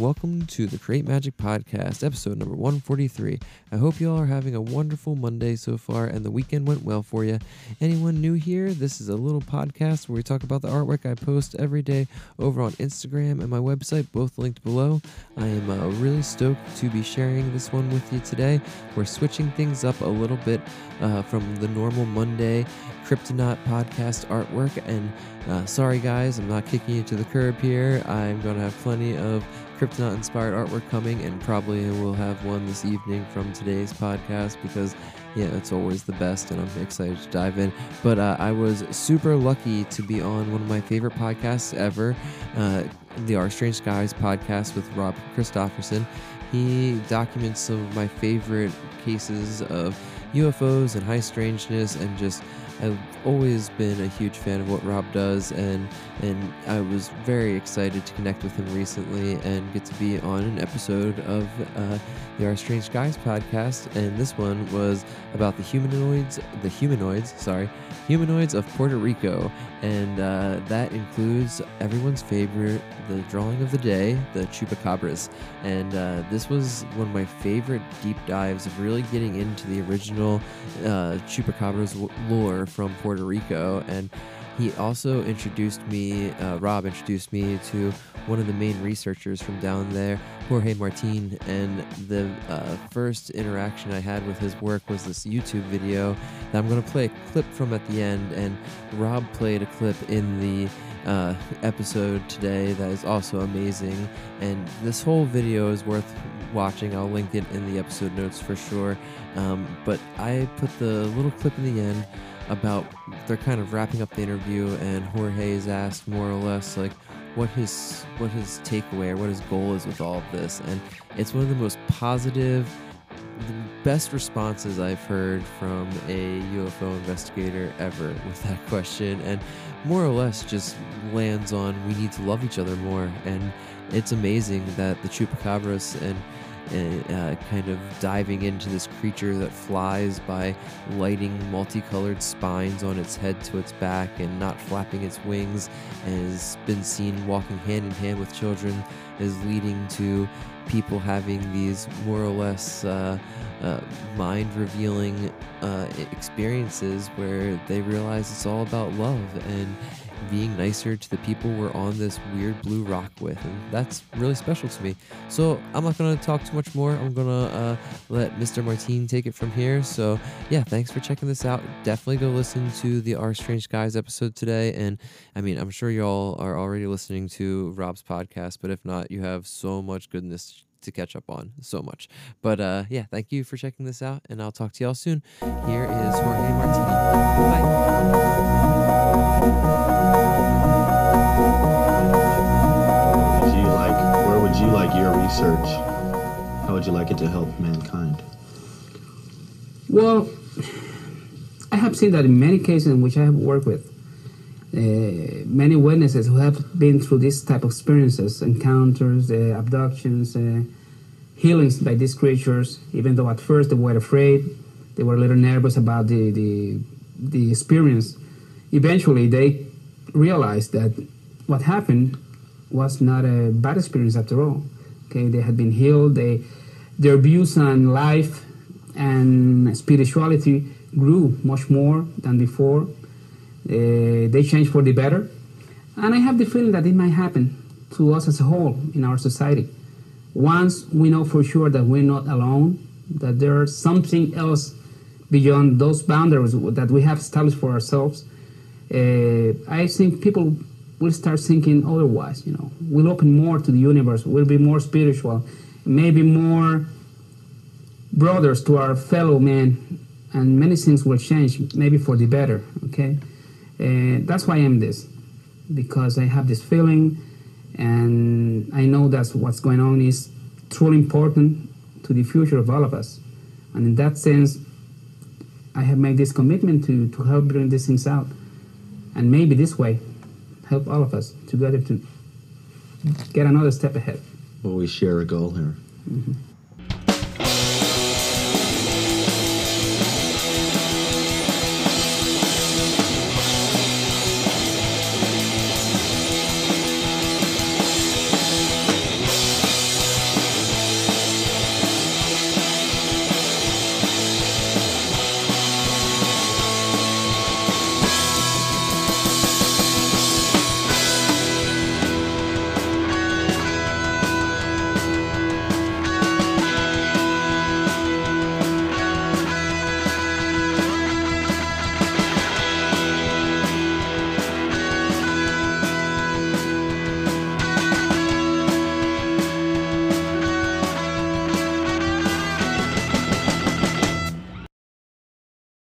welcome to the Create Magic Podcast, episode number 143. I hope you all are having a wonderful Monday so far and the weekend went well for you. Anyone new here? This is a little podcast where we talk about the artwork I post every day over on Instagram and my website, both linked below. I am uh, really stoked to be sharing this one with you today. We're switching things up a little bit uh, from the normal Monday Cryptonaut podcast artwork. And uh, sorry, guys, I'm not kicking you to the curb here. I'm going to have plenty of Cryptonaut inspired artwork coming, and probably we'll have one this evening from today's podcast because, yeah, it's always the best, and I'm excited to dive in. But uh, I was super lucky to be on one of my favorite podcasts ever, uh, the Our Strange Skies podcast with Rob Christofferson. He documents some of my favorite cases of UFOs and high strangeness and just I've always been a huge fan of what Rob does, and and I was very excited to connect with him recently and get to be on an episode of uh, the Our Strange Skies podcast. And this one was about the humanoids, the humanoids, sorry, humanoids of Puerto Rico, and uh, that includes everyone's favorite, the drawing of the day, the chupacabras. And uh, this was one of my favorite deep dives of really getting into the original uh, chupacabras lore from Puerto Rico. And he also introduced me, uh, Rob introduced me to one of the main researchers from down there, Jorge Martin. And the uh, first interaction I had with his work was this YouTube video that I'm going to play a clip from at the end. And Rob played a clip in the uh, episode today that is also amazing. And this whole video is worth watching. I'll link it in the episode notes for sure. Um, but I put the little clip in the end about they're kind of wrapping up the interview, and Jorge is asked more or less like what his what his takeaway or what his goal is with all of this, and it's one of the most positive, the best responses I've heard from a UFO investigator ever with that question, and more or less just lands on we need to love each other more, and it's amazing that the chupacabras and uh, kind of diving into this creature that flies by lighting multicolored spines on its head to its back and not flapping its wings, and has been seen walking hand in hand with children, is leading to people having these more or less uh, uh, mind revealing uh, experiences where they realize it's all about love and being nicer to the people we're on this weird blue rock with. And that's really special to me. So I'm not going to talk too much more. I'm going to uh, let Mr. Martin take it from here. So, yeah, thanks for checking this out. Definitely go listen to the Our Strange Skies episode today. And I mean, I'm sure y'all are already listening to Rob's podcast, but if not, you have so much goodness to catch up on so much. But uh, yeah, thank you for checking this out, and I'll talk to y'all soon. Here is Jorge Martini. Bye. You like it to help mankind? Well, I have seen that in many cases in which I have worked with uh, many witnesses who have been through this type of experiences, encounters, uh, abductions, uh, healings by these creatures. Even though at first they were afraid, they were a little nervous about the the, the experience. Eventually, they realized that what happened was not a bad experience after all. Okay, they had been healed. They, their views on life and spirituality grew much more than before. Uh, they changed for the better, and I have the feeling that it might happen to us as a whole in our society. Once we know for sure that we're not alone, that there's something else beyond those boundaries that we have established for ourselves, uh, I think people we'll start thinking otherwise. You know, we'll open more to the universe. We'll be more spiritual, maybe more brothers to our fellow men, and many things will change, maybe for the better. Okay, and that's why I am this, because I have this feeling, and I know that what's going on is truly important to the future of all of us, and in that sense. I have made this commitment to, to help bring these things out. And maybe this way, help all of us together to get another step ahead. Well, we share a goal here. Mm-hmm.